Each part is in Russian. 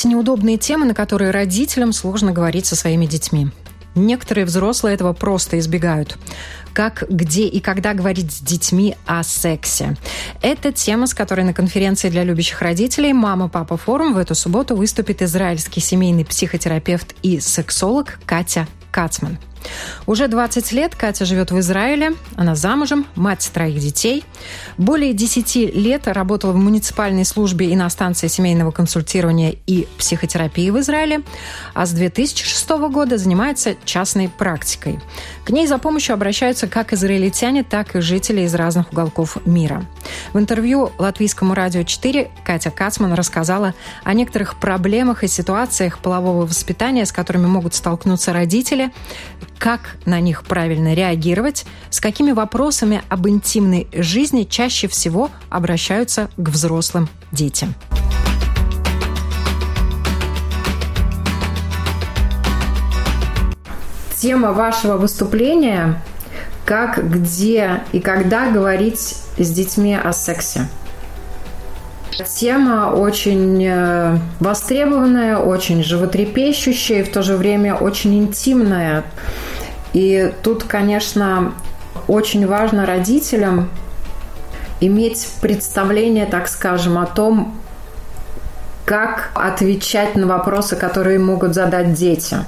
Есть неудобные темы, на которые родителям сложно говорить со своими детьми. Некоторые взрослые этого просто избегают. Как, где и когда говорить с детьми о сексе. Это тема, с которой на конференции для любящих родителей «Мама-папа форум» в эту субботу выступит израильский семейный психотерапевт и сексолог Катя Кацман – уже 20 лет Катя живет в Израиле. Она замужем, мать троих детей. Более 10 лет работала в муниципальной службе и на станции семейного консультирования и психотерапии в Израиле. А с 2006 года занимается частной практикой. К ней за помощью обращаются как израильтяне, так и жители из разных уголков мира. В интервью Латвийскому радио 4 Катя Кацман рассказала о некоторых проблемах и ситуациях полового воспитания, с которыми могут столкнуться родители, как на них правильно реагировать, с какими вопросами об интимной жизни чаще всего обращаются к взрослым детям. Тема вашего выступления – как, где и когда говорить с детьми о сексе. Тема очень э, востребованная, очень животрепещущая и в то же время очень интимная. И тут, конечно, очень важно родителям иметь представление, так скажем, о том, как отвечать на вопросы, которые могут задать дети.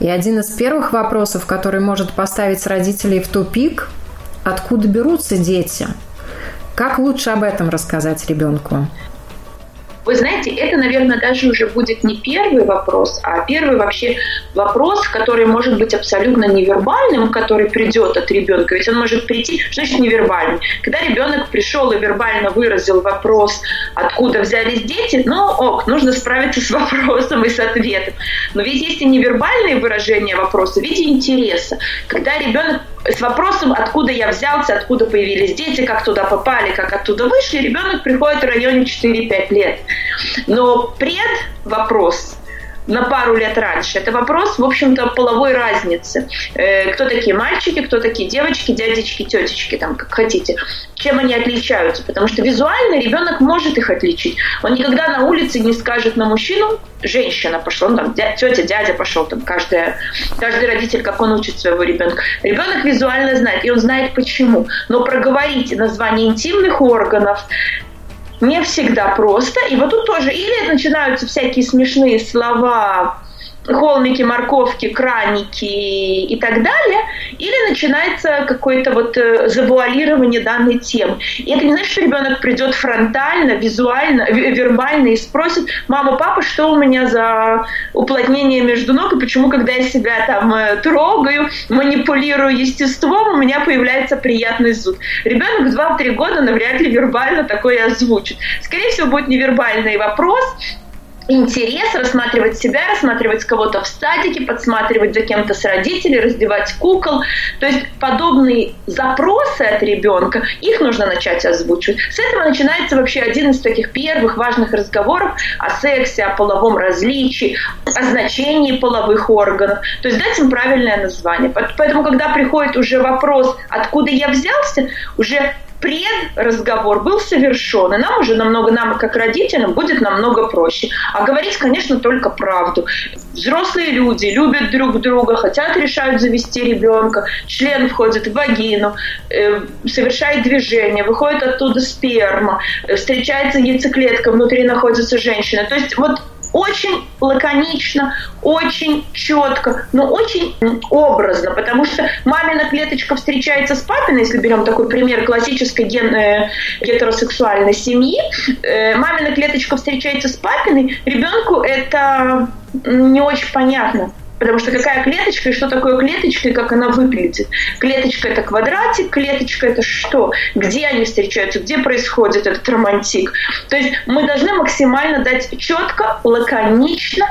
И один из первых вопросов, который может поставить родителей в тупик, откуда берутся дети? Как лучше об этом рассказать ребенку? Вы знаете, это, наверное, даже уже будет не первый вопрос, а первый вообще вопрос, который может быть абсолютно невербальным, который придет от ребенка. Ведь он может прийти, что значит невербальный? Когда ребенок пришел и вербально выразил вопрос, откуда взялись дети, ну ок, нужно справиться с вопросом и с ответом. Но ведь есть и невербальные выражения вопроса в виде интереса. Когда ребенок с вопросом, откуда я взялся, откуда появились дети, как туда попали, как оттуда вышли, ребенок приходит в районе 4-5 лет. Но пред вопрос на пару лет раньше. Это вопрос, в общем-то, половой разницы. Э, кто такие мальчики, кто такие девочки, дядечки, тетечки, там, как хотите. Чем они отличаются? Потому что визуально ребенок может их отличить. Он никогда на улице не скажет на мужчину, женщина пошла, ну, там, дядя, тетя, дядя пошел, там, каждая, каждый родитель, как он учит своего ребенка. Ребенок визуально знает, и он знает почему. Но проговорить название интимных органов, не всегда просто. И вот тут тоже или начинаются всякие смешные слова, холмики, морковки, краники и так далее, или начинается какое-то вот э, завуалирование данной темы. И это не значит, что ребенок придет фронтально, визуально, вербально и спросит, мама, папа, что у меня за уплотнение между ног, и почему, когда я себя там э, трогаю, манипулирую естеством, у меня появляется приятный зуд. Ребенок в 2-3 года навряд ли вербально такое озвучит. Скорее всего, будет невербальный вопрос, интерес рассматривать себя, рассматривать кого-то в стадике, подсматривать за кем-то с родителей, раздевать кукол. То есть подобные запросы от ребенка, их нужно начать озвучивать. С этого начинается вообще один из таких первых важных разговоров о сексе, о половом различии, о значении половых органов. То есть дать им правильное название. Поэтому, когда приходит уже вопрос, откуда я взялся, уже предразговор был совершен, и нам уже намного, нам как родителям будет намного проще. А говорить, конечно, только правду. Взрослые люди любят друг друга, хотят, решают завести ребенка, член входит в вагину, э, совершает движение, выходит оттуда сперма, э, встречается яйцеклетка, внутри находится женщина. То есть вот очень лаконично, очень четко, но очень образно, потому что мамина клеточка встречается с папиной, если берем такой пример классической ген, э, гетеросексуальной семьи, э, мамина клеточка встречается с папиной, ребенку это не очень понятно. Потому что какая клеточка и что такое клеточка и как она выглядит. Клеточка это квадратик, клеточка это что? Где они встречаются, где происходит этот романтик. То есть мы должны максимально дать четко, лаконично,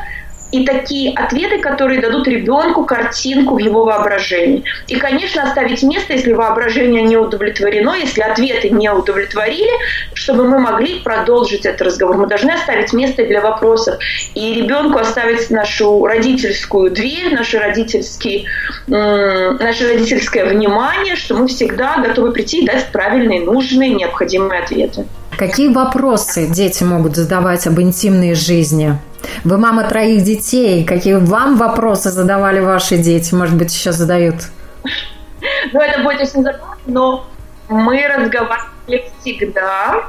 и такие ответы, которые дадут ребенку картинку в его воображении. И, конечно, оставить место, если воображение не удовлетворено, если ответы не удовлетворили, чтобы мы могли продолжить этот разговор. Мы должны оставить место для вопросов. И ребенку оставить нашу родительскую дверь, наши родительские, наше родительское внимание, что мы всегда готовы прийти и дать правильные, нужные, необходимые ответы. Какие вопросы дети могут задавать об интимной жизни? Вы мама троих детей. Какие вам вопросы задавали ваши дети? Может быть, сейчас задают? Ну, это будет очень забавно, но мы разговаривали всегда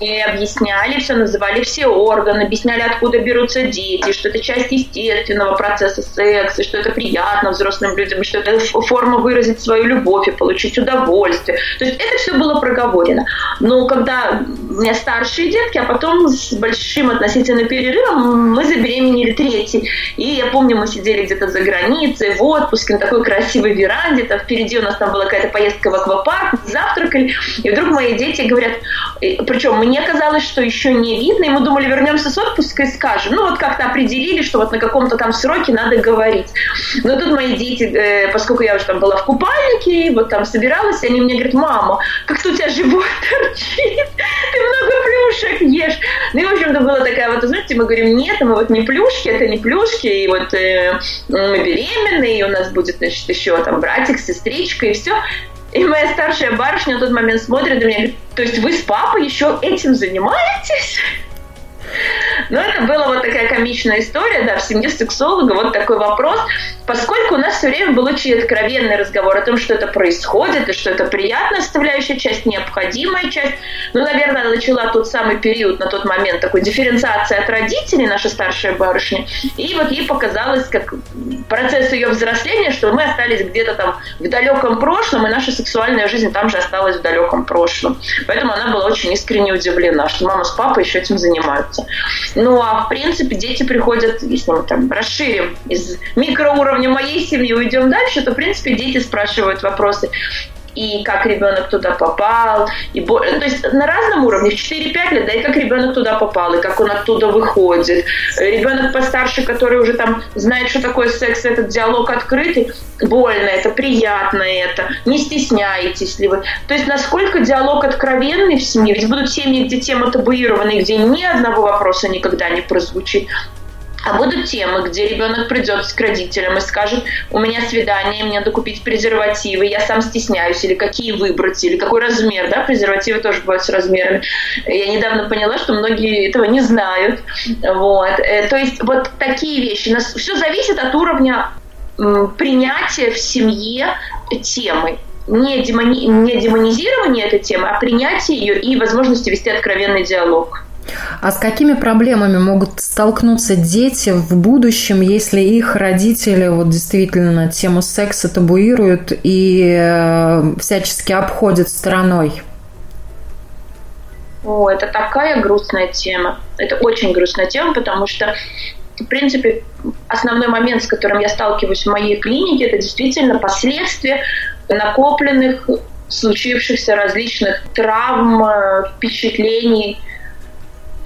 и объясняли все, называли все органы, объясняли, откуда берутся дети, что это часть естественного процесса секса, что это приятно взрослым людям, что это форма выразить свою любовь и получить удовольствие. То есть это все было проговорено. Но когда у меня старшие детки, а потом с большим относительным перерывом мы забеременели третий. И я помню, мы сидели где-то за границей, в отпуске, на такой красивой веранде, там впереди у нас там была какая-то поездка в аквапарк, завтракали, и вдруг мои дети говорят, причем мне казалось, что еще не видно, и мы думали, вернемся с отпуска и скажем. Ну, вот как-то определили, что вот на каком-то там сроке надо говорить. Но тут мои дети, э, поскольку я уже там была в купальнике, вот там собиралась, они мне говорят, мама, как-то у тебя живот торчит, ты много плюшек ешь. Ну, и, в общем-то, была такая вот, знаете, мы говорим, нет, мы вот не плюшки, это не плюшки, и вот э, мы беременны, и у нас будет, значит, еще там братик, сестричка, и все. И моя старшая барышня в тот момент смотрит на меня и говорит, то есть вы с папой еще этим занимаетесь? Но это была вот такая комичная история, да, в семье сексолога вот такой вопрос, поскольку у нас все время был очень откровенный разговор о том, что это происходит, и что это приятная составляющая часть, необходимая часть. Ну, наверное, начала тот самый период, на тот момент, такой дифференциации от родителей, наша старшая барышня, и вот ей показалось, как процесс ее взросления, что мы остались где-то там в далеком прошлом, и наша сексуальная жизнь там же осталась в далеком прошлом. Поэтому она была очень искренне удивлена, что мама с папой еще этим занимаются. Ну, а в принципе дети приходят, если мы там расширим из микроуровня моей семьи, уйдем дальше, то, в принципе, дети спрашивают вопросы и как ребенок туда попал, и то есть на разном уровне, в 4-5 лет, да, и как ребенок туда попал, и как он оттуда выходит. Ребенок постарше, который уже там знает, что такое секс, этот диалог открытый, больно это, приятно это, не стесняетесь ли вы. То есть насколько диалог откровенный в семье, ведь будут семьи, где тема табуированная, где ни одного вопроса никогда не прозвучит, а будут темы, где ребенок придет к родителям и скажет, у меня свидание, мне надо купить презервативы, я сам стесняюсь, или какие выбрать, или какой размер, да, презервативы тоже бывают с размерами. Я недавно поняла, что многие этого не знают. Вот. Э, то есть вот такие вещи. Все зависит от уровня принятия в семье темы не, демони, не демонизирование этой темы, а принятие ее и возможности вести откровенный диалог. А с какими проблемами могут столкнуться дети в будущем, если их родители вот действительно тему секса табуируют и э, всячески обходят стороной? О, это такая грустная тема. Это очень грустная тема, потому что в принципе, основной момент, с которым я сталкиваюсь в моей клинике, это действительно последствия накопленных, случившихся различных травм, э, впечатлений –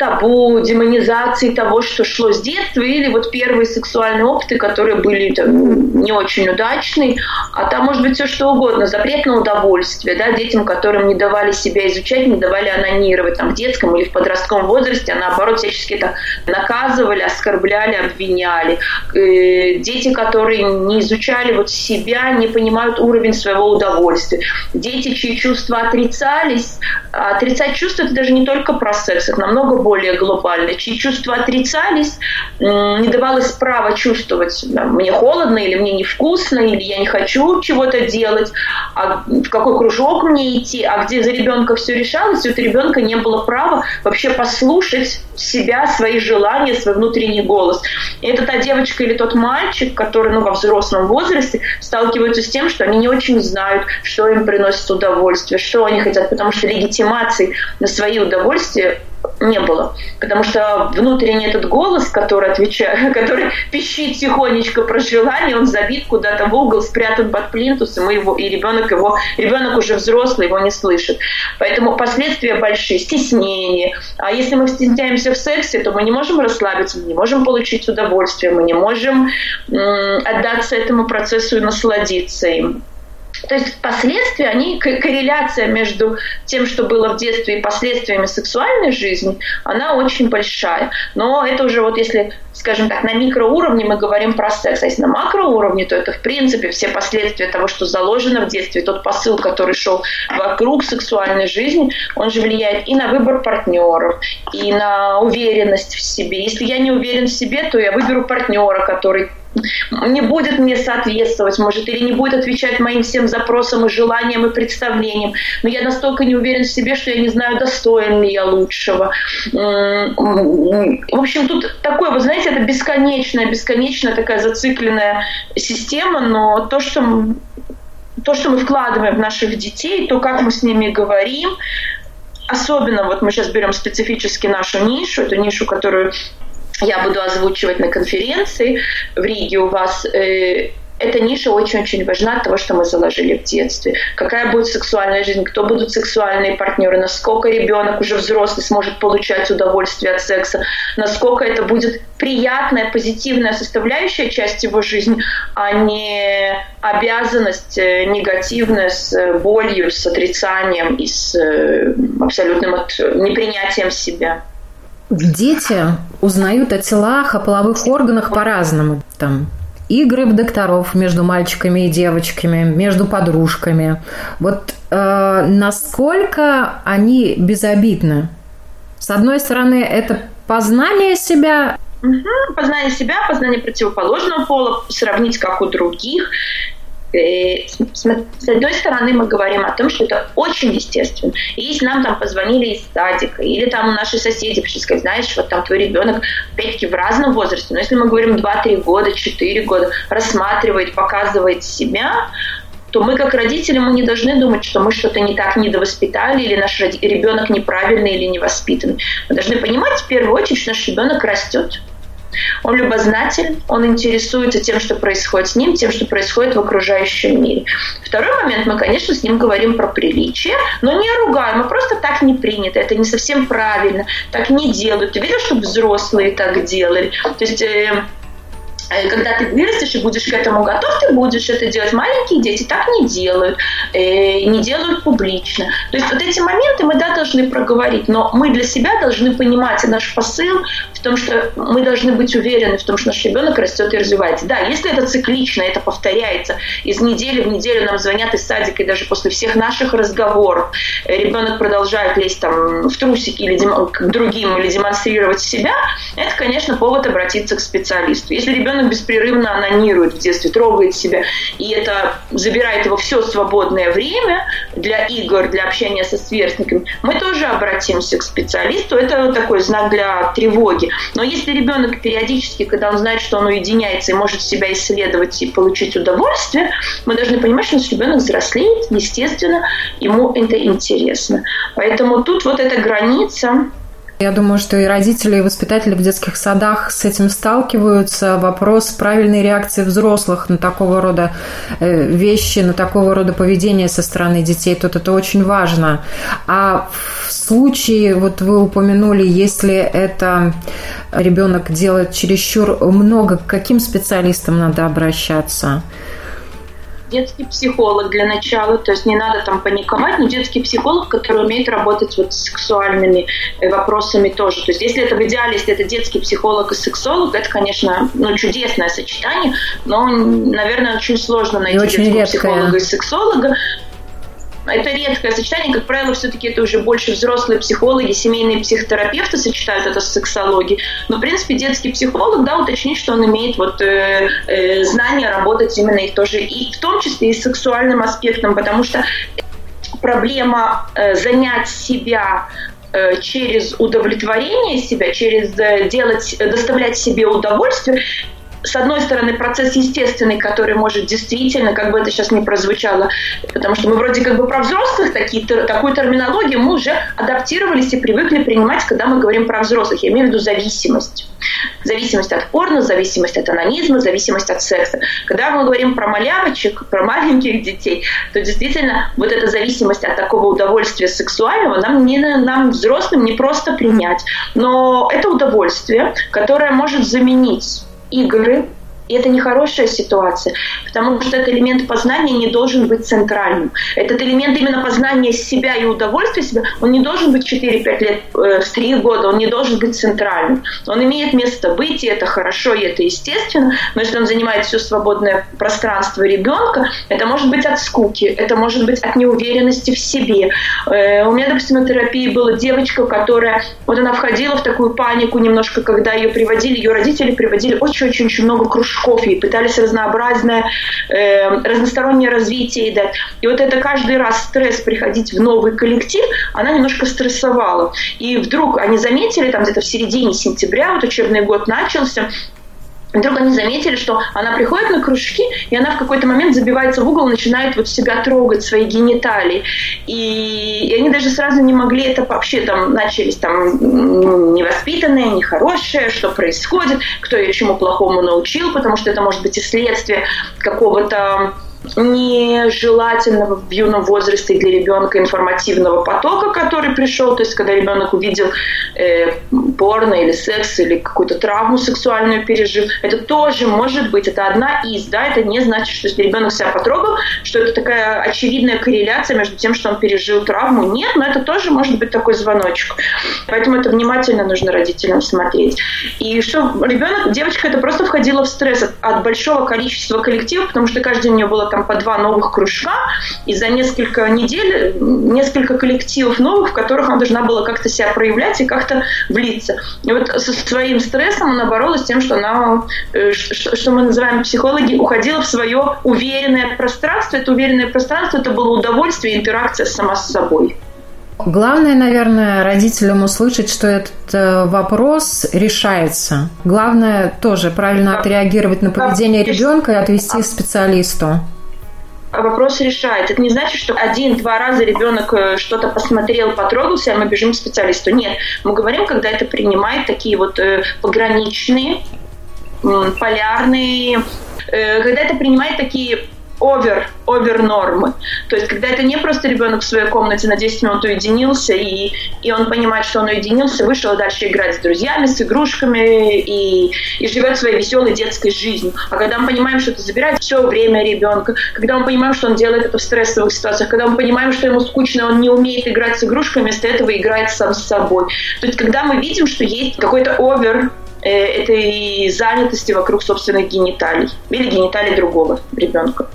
табу, демонизации того, что шло с детства, или вот первые сексуальные опыты, которые были там, не очень удачные, а там может быть все что угодно, запрет на удовольствие, да, детям, которым не давали себя изучать, не давали анонировать там в детском или в подростковом возрасте, а наоборот всячески это наказывали, оскорбляли, обвиняли. Э, дети, которые не изучали вот себя, не понимают уровень своего удовольствия. Дети, чьи чувства отрицались, а отрицать чувства это даже не только про секс, это намного больше более глобальной, чьи чувства отрицались, не давалось права чувствовать, да, мне холодно или мне невкусно, или я не хочу чего-то делать, а в какой кружок мне идти, а где за ребенка все решалось, у ребенка не было права вообще послушать себя, свои желания, свой внутренний голос. И это та девочка или тот мальчик, который ну, во взрослом возрасте сталкиваются с тем, что они не очень знают, что им приносит удовольствие, что они хотят, потому что легитимации на свои удовольствия не было. Потому что внутренний этот голос, который отвечает, который пищит тихонечко про желание, он забит куда-то в угол, спрятан под плинтусом, и, его, и ребенок его, ребенок уже взрослый, его не слышит. Поэтому последствия большие, стеснение. А если мы стесняемся в сексе, то мы не можем расслабиться, мы не можем получить удовольствие, мы не можем м- отдаться этому процессу и насладиться им. То есть последствия, они, корреляция между тем, что было в детстве и последствиями сексуальной жизни, она очень большая. Но это уже вот если, скажем так, на микроуровне мы говорим про секс, а если на макроуровне, то это в принципе все последствия того, что заложено в детстве, тот посыл, который шел вокруг сексуальной жизни, он же влияет и на выбор партнеров, и на уверенность в себе. Если я не уверен в себе, то я выберу партнера, который не будет мне соответствовать, может, или не будет отвечать моим всем запросам и желаниям и представлениям. Но я настолько не уверен в себе, что я не знаю, достоин ли я лучшего. В общем, тут такое, вы знаете, это бесконечная, бесконечная такая зацикленная система, но то, что то, что мы вкладываем в наших детей, то, как мы с ними говорим, особенно вот мы сейчас берем специфически нашу нишу, эту нишу, которую я буду озвучивать на конференции в Риге у вас. Э, эта ниша очень-очень важна от того, что мы заложили в детстве. Какая будет сексуальная жизнь, кто будут сексуальные партнеры, насколько ребенок уже взрослый сможет получать удовольствие от секса, насколько это будет приятная, позитивная составляющая часть его жизни, а не обязанность э, негативная с болью, с отрицанием и с э, абсолютным непринятием себя. Дети узнают о телах, о половых органах по-разному. Там игры в докторов между мальчиками и девочками, между подружками. Вот э, насколько они безобидны? С одной стороны, это познание себя. Угу, познание себя, познание противоположного пола, сравнить как у других. Э, с одной стороны, мы говорим о том, что это очень естественно. И если нам там позвонили из садика, или там наши соседи пришли сказать, знаешь, вот там твой ребенок, опять-таки, в разном возрасте, но если мы говорим 2-3 года, 4 года, рассматривает, показывает себя, то мы как родители мы не должны думать, что мы что-то не так недовоспитали или наш ребенок неправильный или невоспитанный. Мы должны понимать в первую очередь, что наш ребенок растет. Он любознателен, он интересуется тем, что происходит с ним, тем, что происходит в окружающем мире. Второй момент, мы, конечно, с ним говорим про приличие, но не ругаем, мы просто так не принято, это не совсем правильно, так не делают. Ты видел, что взрослые так делали? То есть Э, когда ты вырастешь и будешь к этому готов, ты будешь это делать. Маленькие дети так не делают, э, не делают публично. То есть вот эти моменты мы, да, должны проговорить, но мы для себя должны понимать, наш посыл в том, что мы должны быть уверены в том, что наш ребенок растет и развивается. Да, если это циклично, это повторяется, из недели в неделю нам звонят из садика, и даже после всех наших разговоров э, ребенок продолжает лезть там в трусики или к другим, или демонстрировать себя, это, конечно, повод обратиться к специалисту. Если ребенок ребенок беспрерывно анонирует в детстве, трогает себя, и это забирает его все свободное время для игр, для общения со сверстниками, мы тоже обратимся к специалисту. Это такой знак для тревоги. Но если ребенок периодически, когда он знает, что он уединяется и может себя исследовать и получить удовольствие, мы должны понимать, что ребенок взрослеет, естественно, ему это интересно. Поэтому тут вот эта граница я думаю, что и родители, и воспитатели в детских садах с этим сталкиваются. Вопрос правильной реакции взрослых на такого рода э, вещи, на такого рода поведение со стороны детей, тут это очень важно. А в случае, вот вы упомянули, если это ребенок делает чересчур много, к каким специалистам надо обращаться? Детский психолог для начала, то есть не надо там паниковать, но детский психолог, который умеет работать вот с сексуальными э, вопросами тоже. То есть если это в идеале, если это детский психолог и сексолог, это, конечно, ну, чудесное сочетание, но, наверное, очень сложно найти и детского редкое. психолога и сексолога. Это редкое сочетание, как правило, все-таки это уже больше взрослые психологи, семейные психотерапевты сочетают это с сексологией. Но, в принципе, детский психолог, да, уточнить, что он имеет вот э, э, знания работать именно и тоже, и в том числе и с сексуальным аспектом, потому что проблема э, занять себя э, через удовлетворение себя, через э, делать, доставлять себе удовольствие, с одной стороны, процесс естественный, который может действительно, как бы это сейчас не прозвучало, потому что мы вроде как бы про взрослых такие, такую терминологию мы уже адаптировались и привыкли принимать, когда мы говорим про взрослых. Я имею в виду зависимость. Зависимость от порно, зависимость от анонизма, зависимость от секса. Когда мы говорим про малявочек, про маленьких детей, то действительно вот эта зависимость от такого удовольствия сексуального нам, не, нам взрослым не просто принять. Но это удовольствие, которое может заменить игры, и это нехорошая ситуация, потому что этот элемент познания не должен быть центральным. Этот элемент именно познания себя и удовольствия себя, он не должен быть 4-5 лет, э, в 3 года, он не должен быть центральным. Он имеет место быть, и это хорошо, и это естественно, но если он занимает все свободное пространство ребенка, это может быть от скуки, это может быть от неуверенности в себе. Э, у меня, допустим, на терапии была девочка, которая, вот она входила в такую панику немножко, когда ее приводили, ее родители приводили очень-очень-очень много кружков и пытались разнообразное, э, разностороннее развитие дать. И вот это каждый раз стресс приходить в новый коллектив, она немножко стрессовала. И вдруг они заметили, там где-то в середине сентября, вот учебный год начался, Вдруг они заметили, что она приходит на кружки, и она в какой-то момент забивается в угол, начинает вот себя трогать, свои гениталии. И, и они даже сразу не могли это вообще там, начались там невоспитанные, нехорошие, что происходит, кто ее чему плохому научил, потому что это может быть и следствие какого-то нежелательного в юном возрасте для ребенка информативного потока, который пришел, то есть когда ребенок увидел э, порно или секс или какую-то травму сексуальную пережил, это тоже может быть, это одна из, да, это не значит, что если ребенок себя потрогал, что это такая очевидная корреляция между тем, что он пережил травму. Нет, но это тоже может быть такой звоночек. Поэтому это внимательно нужно родителям смотреть. И что ребенок, девочка, это просто входила в стресс от, от большого количества коллективов, потому что каждый день у нее было там по два новых кружка, и за несколько недель несколько коллективов новых, в которых она должна была как-то себя проявлять и как-то влиться. И вот со своим стрессом она боролась с тем, что она, э, что мы называем психологи, уходила в свое уверенное пространство. Это уверенное пространство, это было удовольствие, интеракция сама с собой. Главное, наверное, родителям услышать, что этот э, вопрос решается. Главное тоже правильно отреагировать на поведение ребенка и отвести к специалисту вопрос решает. Это не значит, что один-два раза ребенок э, что-то посмотрел, потрогался, а мы бежим к специалисту. Нет, мы говорим, когда это принимает такие вот э, пограничные, полярные, э, когда это принимает такие овер, овер нормы. То есть, когда это не просто ребенок в своей комнате на 10 минут уединился, и, и он понимает, что он уединился, вышел дальше играть с друзьями, с игрушками и, и живет своей веселой детской жизнью. А когда мы понимаем, что это забирает все время ребенка, когда мы понимаем, что он делает это в стрессовых ситуациях, когда мы понимаем, что ему скучно, он не умеет играть с игрушками, вместо этого играет сам с собой. То есть, когда мы видим, что есть какой-то овер э, этой занятости вокруг собственных гениталий или гениталий другого ребенка.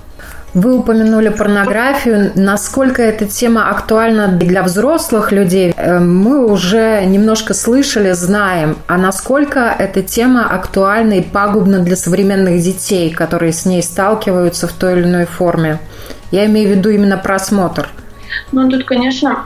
Вы упомянули порнографию. Насколько эта тема актуальна для взрослых людей, э, мы уже немножко слышали, знаем. А насколько эта тема актуальна и пагубна для современных детей, которые с ней сталкиваются в той или иной форме? Я имею в виду именно просмотр. Ну, тут, конечно,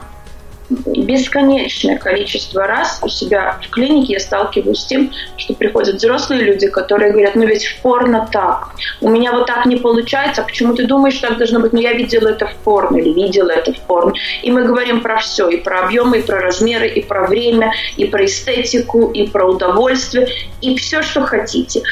бесконечное количество раз у себя в клинике я сталкиваюсь с тем, что приходят взрослые люди, которые говорят, ну ведь в порно так, у меня вот так не получается, а почему ты думаешь, так должно быть? Ну я видела это в порно или видела это в порно. И мы говорим про все, и про объемы, и про размеры, и про время, и про эстетику, и про удовольствие, и все, что хотите.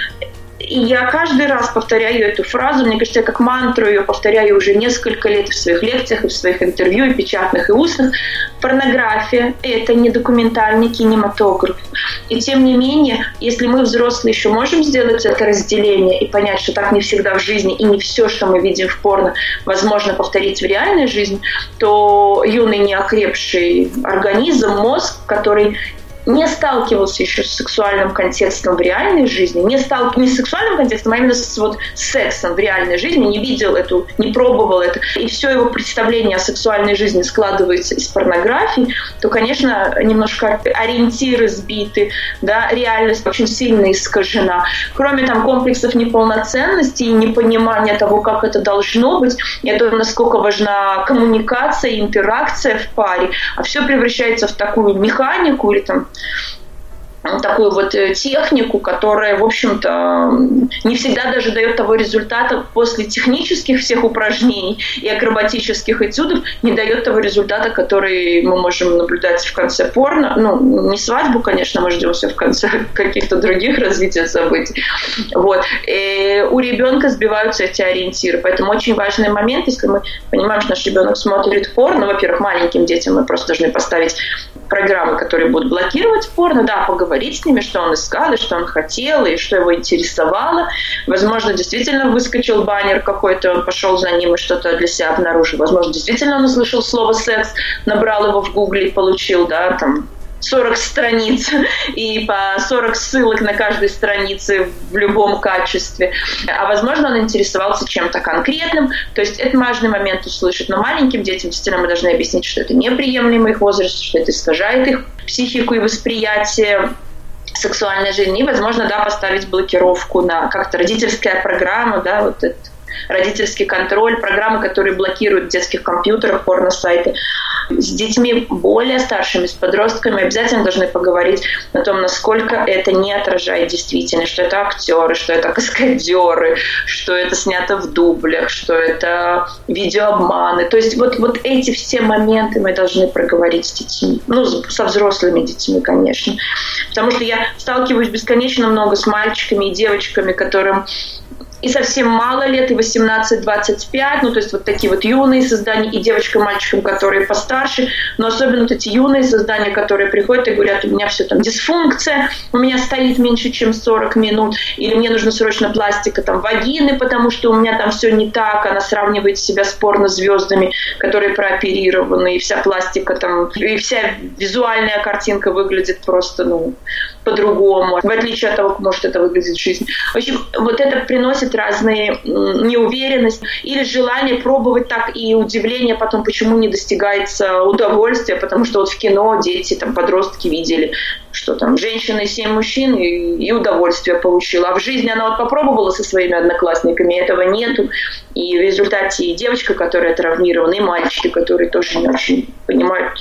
И я каждый раз повторяю эту фразу, мне кажется, я как мантру ее повторяю уже несколько лет в своих лекциях, в своих интервью, и печатных, и устных. Порнография – это не документальный кинематограф. И тем не менее, если мы, взрослые, еще можем сделать это разделение и понять, что так не всегда в жизни, и не все, что мы видим в порно, возможно повторить в реальной жизни, то юный неокрепший организм, мозг, который не сталкивался еще с сексуальным контекстом в реальной жизни, не стал не с сексуальным контекстом, а именно с вот сексом в реальной жизни, не видел эту, не пробовал это, и все его представление о сексуальной жизни складывается из порнографии, то, конечно, немножко ориентиры сбиты, да, реальность очень сильно искажена. Кроме там комплексов неполноценности и непонимания того, как это должно быть, это насколько важна коммуникация, интеракция в паре, а все превращается в такую механику или там такую вот э, технику, которая, в общем-то, не всегда даже дает того результата после технических всех упражнений и акробатических этюдов, не дает того результата, который мы можем наблюдать в конце порно. Ну, не свадьбу, конечно, мы ждем все в конце каких-то других развития событий. Вот. И у ребенка сбиваются эти ориентиры. Поэтому очень важный момент, если мы понимаем, что наш ребенок смотрит порно, во-первых, маленьким детям мы просто должны поставить программы, которые будут блокировать порно, да, поговорить с ними, что он искал, и что он хотел, и что его интересовало. Возможно, действительно выскочил баннер какой-то, он пошел за ним и что-то для себя обнаружил. Возможно, действительно он услышал слово «секс», набрал его в гугле и получил, да, там, 40 страниц и по 40 ссылок на каждой странице в любом качестве. А возможно, он интересовался чем-то конкретным. То есть это важный момент услышать. Но маленьким детям действительно мы должны объяснить, что это неприемлемо их возраст, что это искажает их психику и восприятие сексуальной жизни. И, возможно, да, поставить блокировку на как-то родительская программа, да, вот это родительский контроль, программы, которые блокируют в детских компьютерах порно-сайты. С детьми более старшими, с подростками обязательно должны поговорить о том, насколько это не отражает действительность, что это актеры, что это каскадеры, что это снято в дублях, что это видеообманы. То есть вот, вот эти все моменты мы должны проговорить с детьми. Ну, со взрослыми детьми, конечно. Потому что я сталкиваюсь бесконечно много с мальчиками и девочками, которым и совсем мало лет, и 18-25, ну, то есть вот такие вот юные создания, и девочкам, мальчикам, которые постарше, но особенно вот эти юные создания, которые приходят и говорят, у меня все там дисфункция, у меня стоит меньше, чем 40 минут, или мне нужно срочно пластика там вагины, потому что у меня там все не так, она сравнивает себя с порнозвездами, которые прооперированы, и вся пластика там, и вся визуальная картинка выглядит просто, ну, по-другому, в отличие от того, как может это выглядеть в жизни. В общем, вот это приносит разные неуверенность или желание пробовать так и удивление потом, почему не достигается удовольствия, потому что вот в кино дети, там, подростки видели, что там женщина и семь мужчин и, и удовольствие получила. А в жизни она вот попробовала со своими одноклассниками, этого нету. И в результате и девочка, которая травмирована, и мальчики, которые тоже не очень понимают,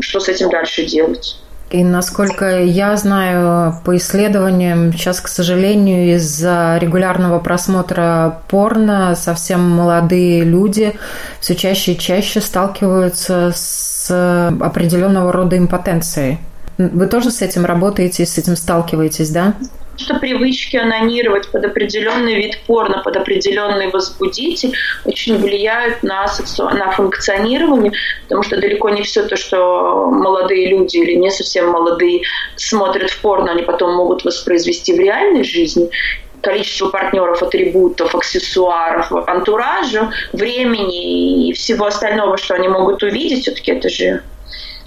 что с этим дальше делать. И насколько я знаю по исследованиям, сейчас, к сожалению, из-за регулярного просмотра порно совсем молодые люди все чаще и чаще сталкиваются с определенного рода импотенцией. Вы тоже с этим работаете, с этим сталкиваетесь, да? Что привычки анонировать под определенный вид порно, под определенный возбудитель очень влияют на, сексу... на функционирование, потому что далеко не все то, что молодые люди или не совсем молодые смотрят в порно, они потом могут воспроизвести в реальной жизни. Количество партнеров, атрибутов, аксессуаров, антуража, времени и всего остального, что они могут увидеть, все-таки это же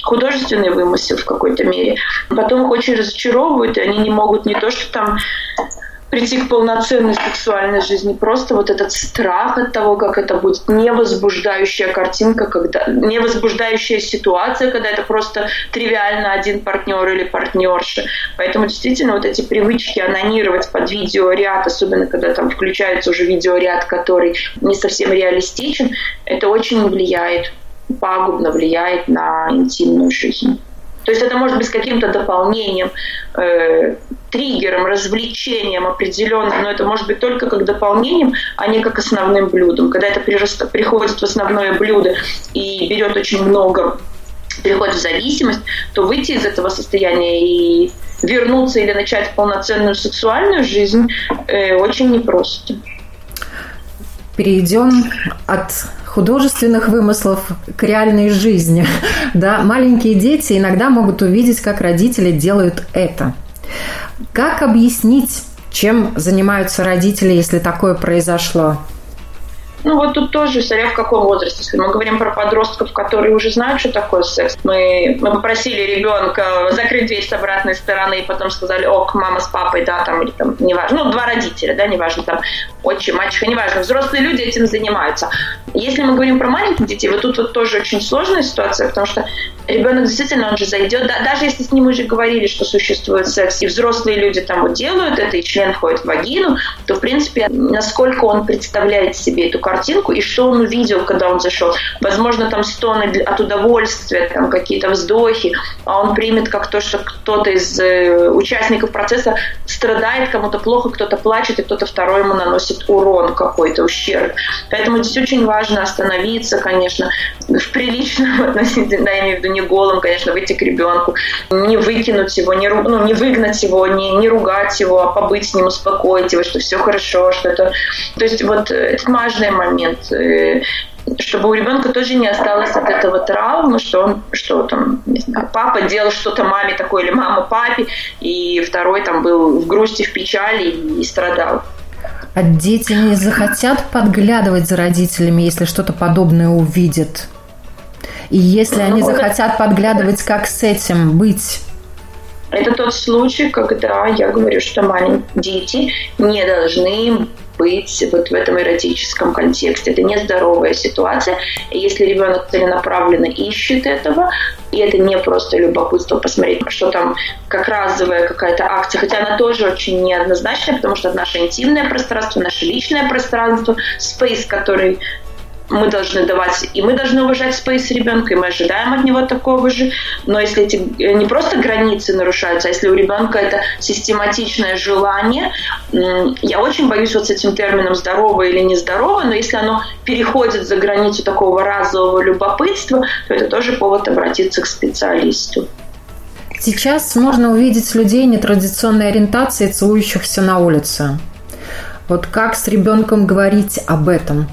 художественный вымысел в какой-то мере. Потом их очень разочаровывают, и они не могут не то, что там прийти к полноценной сексуальной жизни. Просто вот этот страх от того, как это будет невозбуждающая картинка, когда невозбуждающая ситуация, когда это просто тривиально один партнер или партнерша. Поэтому действительно вот эти привычки анонировать под видеоряд, особенно когда там включается уже видеоряд, который не совсем реалистичен, это очень влияет пагубно влияет на интимную жизнь. То есть это может быть каким-то дополнением, э, триггером, развлечением определенным, но это может быть только как дополнением, а не как основным блюдом. Когда это прирост, приходит в основное блюдо и берет очень много, переходит в зависимость, то выйти из этого состояния и вернуться или начать полноценную сексуальную жизнь э, очень непросто. Перейдем от художественных вымыслов к реальной жизни. Да, маленькие дети иногда могут увидеть, как родители делают это. Как объяснить, чем занимаются родители, если такое произошло? Ну вот тут тоже, смотря в каком возрасте. Если мы говорим про подростков, которые уже знают, что такое секс, мы, мы попросили ребенка закрыть дверь с обратной стороны и потом сказали, ок, мама с папой, да, там, или там, неважно, ну, два родителя, да, неважно, там, отчим, мачеха, неважно, взрослые люди этим занимаются. Если мы говорим про маленьких детей, вот тут вот тоже очень сложная ситуация, потому что ребенок действительно, он же зайдет, да, даже если с ним уже говорили, что существует секс, и взрослые люди там вот делают это, и член входит в вагину, то, в принципе, насколько он представляет себе эту картинку, и что он увидел, когда он зашел. Возможно, там стоны от удовольствия, там какие-то вздохи, а он примет как то, что кто-то из э, участников процесса страдает, кому-то плохо, кто-то плачет, и кто-то второй ему наносит урон какой-то, ущерб. Поэтому здесь очень важно остановиться, конечно, в приличном относительно, да, я имею в виду не голым, конечно, выйти к ребенку, не выкинуть его, не, ну, не выгнать его, не, не ругать его, а побыть с ним, успокоить его, что все хорошо, что это... То есть вот это важный момент э, чтобы у ребенка тоже не осталось от этого травмы, что он, что там, не знаю, папа делал что-то маме такое или мама папе, и второй там был в грусти, в печали и страдал. А дети не захотят подглядывать за родителями, если что-то подобное увидят? И если они захотят подглядывать, как с этим быть? Это тот случай, когда я говорю, что маленькие дети не должны быть вот в этом эротическом контексте. Это нездоровая ситуация. Если ребенок целенаправленно ищет этого, и это не просто любопытство посмотреть, что там как разовая какая-то акция, хотя она тоже очень неоднозначная, потому что это наше интимное пространство, наше личное пространство, спейс, который мы должны давать, и мы должны уважать спейс ребенка, и мы ожидаем от него такого же. Но если эти э, не просто границы нарушаются, а если у ребенка это систематичное желание, я очень боюсь вот с этим термином здоровое или нездоровое, но если оно переходит за границу такого разового любопытства, то это тоже повод обратиться к специалисту. Сейчас можно увидеть людей нетрадиционной ориентации, целующихся на улице. Вот как с ребенком говорить об этом?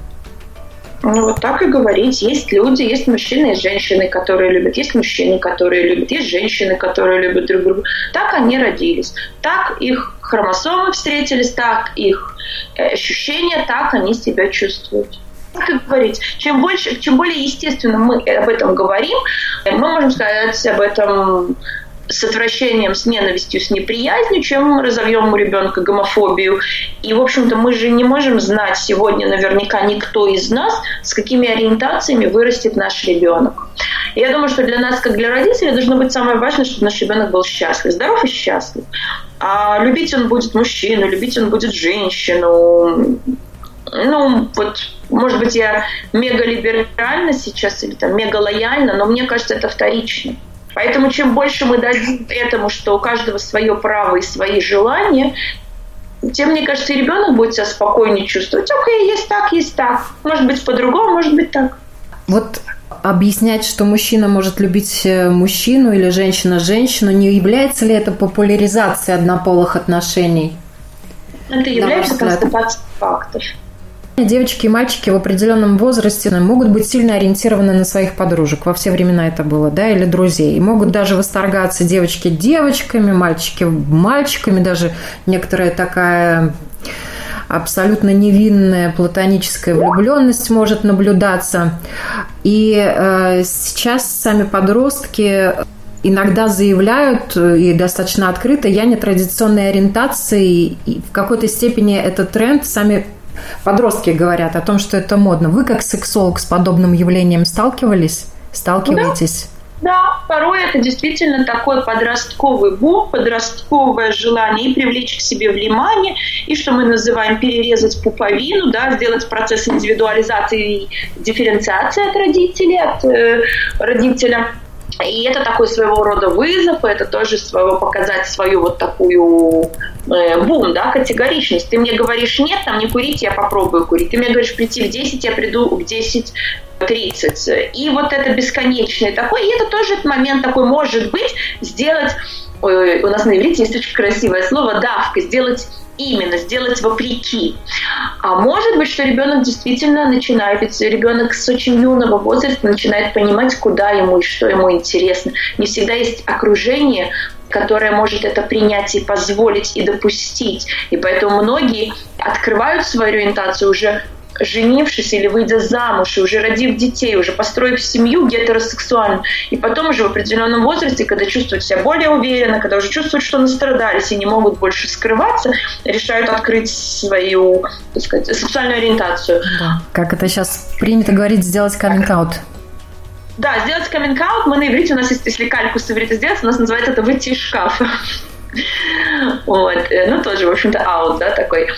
Ну, вот так и говорить. Есть люди, есть мужчины, есть женщины, которые любят, есть мужчины, которые любят, есть женщины, которые любят друг друга. Так они родились. Так их хромосомы встретились, так их э, ощущения, так они себя чувствуют как говорить, чем больше, чем более естественно мы об этом говорим, мы можем сказать об этом с отвращением, с ненавистью, с неприязнью, чем мы разовьем у ребенка гомофобию. И, в общем-то, мы же не можем знать сегодня наверняка никто из нас, с какими ориентациями вырастет наш ребенок. И я думаю, что для нас, как для родителей, должно быть самое важное, чтобы наш ребенок был счастлив, здоров и счастлив. А любить он будет мужчину, любить он будет женщину. Ну, вот, может быть, я мега либеральна сейчас или там мега лояльна, но мне кажется, это вторично. Поэтому чем больше мы дадим этому, что у каждого свое право и свои желания, тем, мне кажется, и ребенок будет себя спокойнее чувствовать. Окей, есть так, есть так. Может быть, по-другому, может быть, так. Вот объяснять, что мужчина может любить э, мужчину или женщина женщину, не является ли это популяризацией однополых отношений? Это является констатацией фактов. Девочки и мальчики в определенном возрасте могут быть сильно ориентированы на своих подружек. Во все времена это было, да, или друзей. И могут даже восторгаться девочки девочками, мальчики мальчиками. Даже некоторая такая абсолютно невинная платоническая влюбленность может наблюдаться. И э, сейчас сами подростки иногда заявляют и достаточно открыто, я не традиционной ориентации, и в какой-то степени этот тренд сами подростки говорят о том, что это модно. Вы как сексолог с подобным явлением сталкивались? Сталкиваетесь? Да. Да, порой это действительно такой подростковый бум, подростковое желание и привлечь к себе внимание, и что мы называем перерезать пуповину, да, сделать процесс индивидуализации и дифференциации от родителей, от э, родителя и это такой своего рода вызов, это тоже своего показать свою вот такую бум, да, категоричность. Ты мне говоришь нет, там не курить, я попробую курить. Ты мне говоришь прийти в 10, я приду в 10 30. И вот это бесконечное такое, и это тоже момент такой, может быть, сделать, ой, у нас на иврите есть очень красивое слово «давка», сделать именно сделать вопреки. А может быть, что ребенок действительно начинает, ведь ребенок с очень юного возраста начинает понимать, куда ему и что ему интересно. Не всегда есть окружение, которое может это принять и позволить и допустить. И поэтому многие открывают свою ориентацию уже женившись или выйдя замуж, и уже родив детей, уже построив семью гетеросексуально, и потом уже в определенном возрасте, когда чувствуют себя более уверенно, когда уже чувствуют, что настрадались и не могут больше скрываться, решают открыть свою, так сказать, сексуальную ориентацию. Да. Как это сейчас принято говорить, сделать каминг-аут. Да, сделать каминг-аут, мы на иврите, у нас есть, если кальку с иврита сделать, у нас называется это выйти из шкафа. Вот. Э, ну, тоже, в общем-то, аут, да, такой.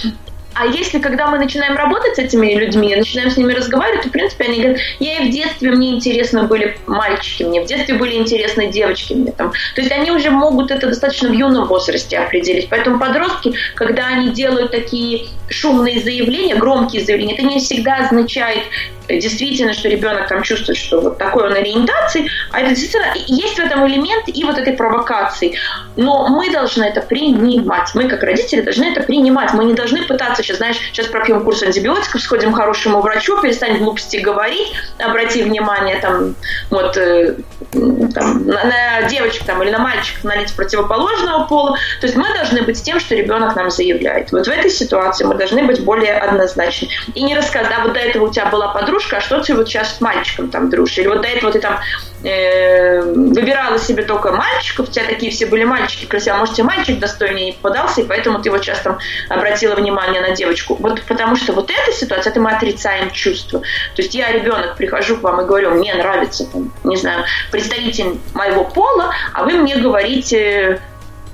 А если, когда мы начинаем работать с этими людьми, начинаем с ними разговаривать, то, в принципе, они говорят, я и в детстве, мне интересно были мальчики, мне в детстве были интересны девочки. Мне там. То есть они уже могут это достаточно в юном возрасте определить. Поэтому подростки, когда они делают такие шумные заявления, громкие заявления, это не всегда означает действительно, что ребенок там чувствует, что вот такой он ориентации, а это действительно есть в этом элемент и вот этой провокации. Но мы должны это принимать. Мы, как родители, должны это принимать. Мы не должны пытаться сейчас, знаешь, сейчас пропьем курс антибиотиков, сходим к хорошему врачу, перестанем глупости говорить, обрати внимание там, вот, э, там, на, на девочек там, или на мальчиков налить противоположного пола. То есть мы должны быть тем, что ребенок нам заявляет. Вот в этой ситуации мы должны быть более однозначны. И не рассказать, да, вот до этого у тебя была подружка, а что ты вот сейчас с мальчиком там дружишь? Или вот до этого ты там э, выбирала себе только мальчиков, у тебя такие все были мальчики красивые, а может тебе мальчик достойнее не попадался, и поэтому ты вот сейчас там обратила внимание на девочку. Вот потому что вот эта ситуация, это мы отрицаем чувства. То есть я, ребенок, прихожу к вам и говорю, мне нравится, там, не знаю, представитель моего пола, а вы мне говорите,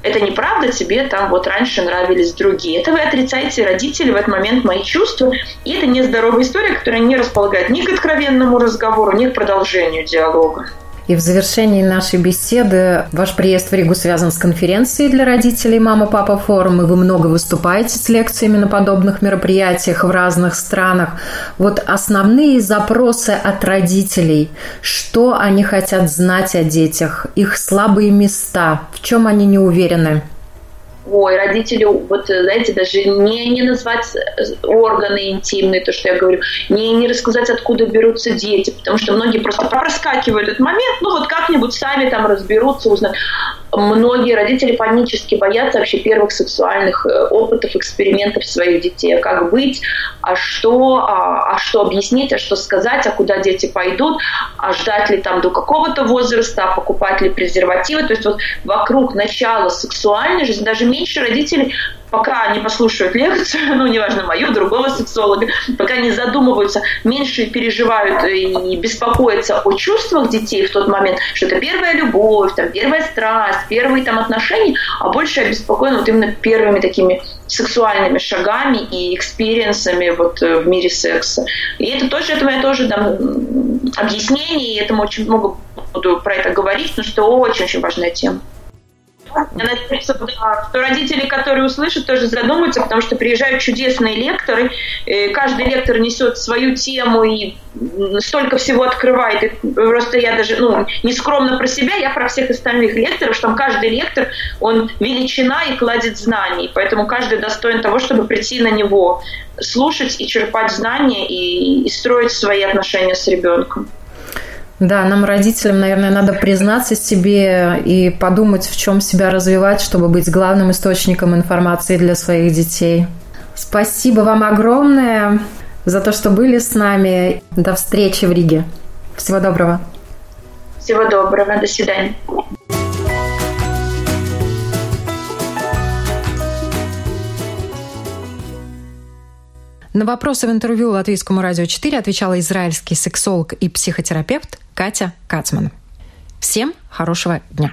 это неправда, тебе там вот раньше нравились другие. Это вы отрицаете родители в этот момент мои чувства. И это нездоровая история, которая не располагает ни к откровенному разговору, ни к продолжению диалога. И в завершении нашей беседы ваш приезд в Ригу связан с конференцией для родителей «Мама-папа форум», и вы много выступаете с лекциями на подобных мероприятиях в разных странах. Вот основные запросы от родителей, что они хотят знать о детях, их слабые места, в чем они не уверены – ой, родители, вот, знаете, даже не, не назвать органы интимные, то, что я говорю, не, не рассказать, откуда берутся дети, потому что многие просто проскакивают этот момент, ну вот как-нибудь сами там разберутся, узнают многие родители панически боятся вообще первых сексуальных э, опытов, экспериментов своих детей. А как быть, а что, а, а что объяснить, а что сказать, а куда дети пойдут, а ждать ли там до какого-то возраста, а покупать ли презервативы. То есть вот вокруг начала сексуальной жизни даже меньше родителей пока не послушают лекцию, ну, неважно, мою, другого сексолога, пока не задумываются, меньше переживают и беспокоятся о чувствах детей в тот момент, что это первая любовь, там, первая страсть, первые там отношения, а больше обеспокоены вот именно первыми такими сексуальными шагами и experience ами вот э, в мире секса. И это тоже, это я тоже дам объяснение, и этому очень много буду про это говорить, потому что очень-очень важная тема. Я надеюсь, что родители, которые услышат, тоже задумаются, потому что приезжают чудесные лекторы. Каждый лектор несет свою тему и столько всего открывает. И просто я даже, ну, не скромно про себя, я про всех остальных лекторов, что там каждый лектор, он величина и кладет знаний. Поэтому каждый достоин того, чтобы прийти на него, слушать и черпать знания и, и строить свои отношения с ребенком. Да, нам, родителям, наверное, надо признаться себе и подумать, в чем себя развивать, чтобы быть главным источником информации для своих детей. Спасибо вам огромное за то, что были с нами. До встречи в Риге. Всего доброго. Всего доброго. До свидания. На вопросы в интервью Латвийскому радио 4 отвечала израильский сексолог и психотерапевт Катя Кацман. Всем хорошего дня!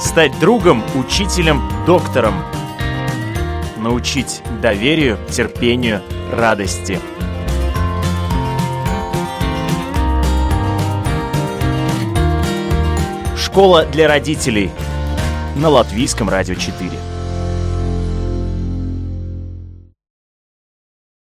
Стать другом, учителем, доктором. Научить доверию, терпению, радости – Школа для родителей на Латвийском радио 4.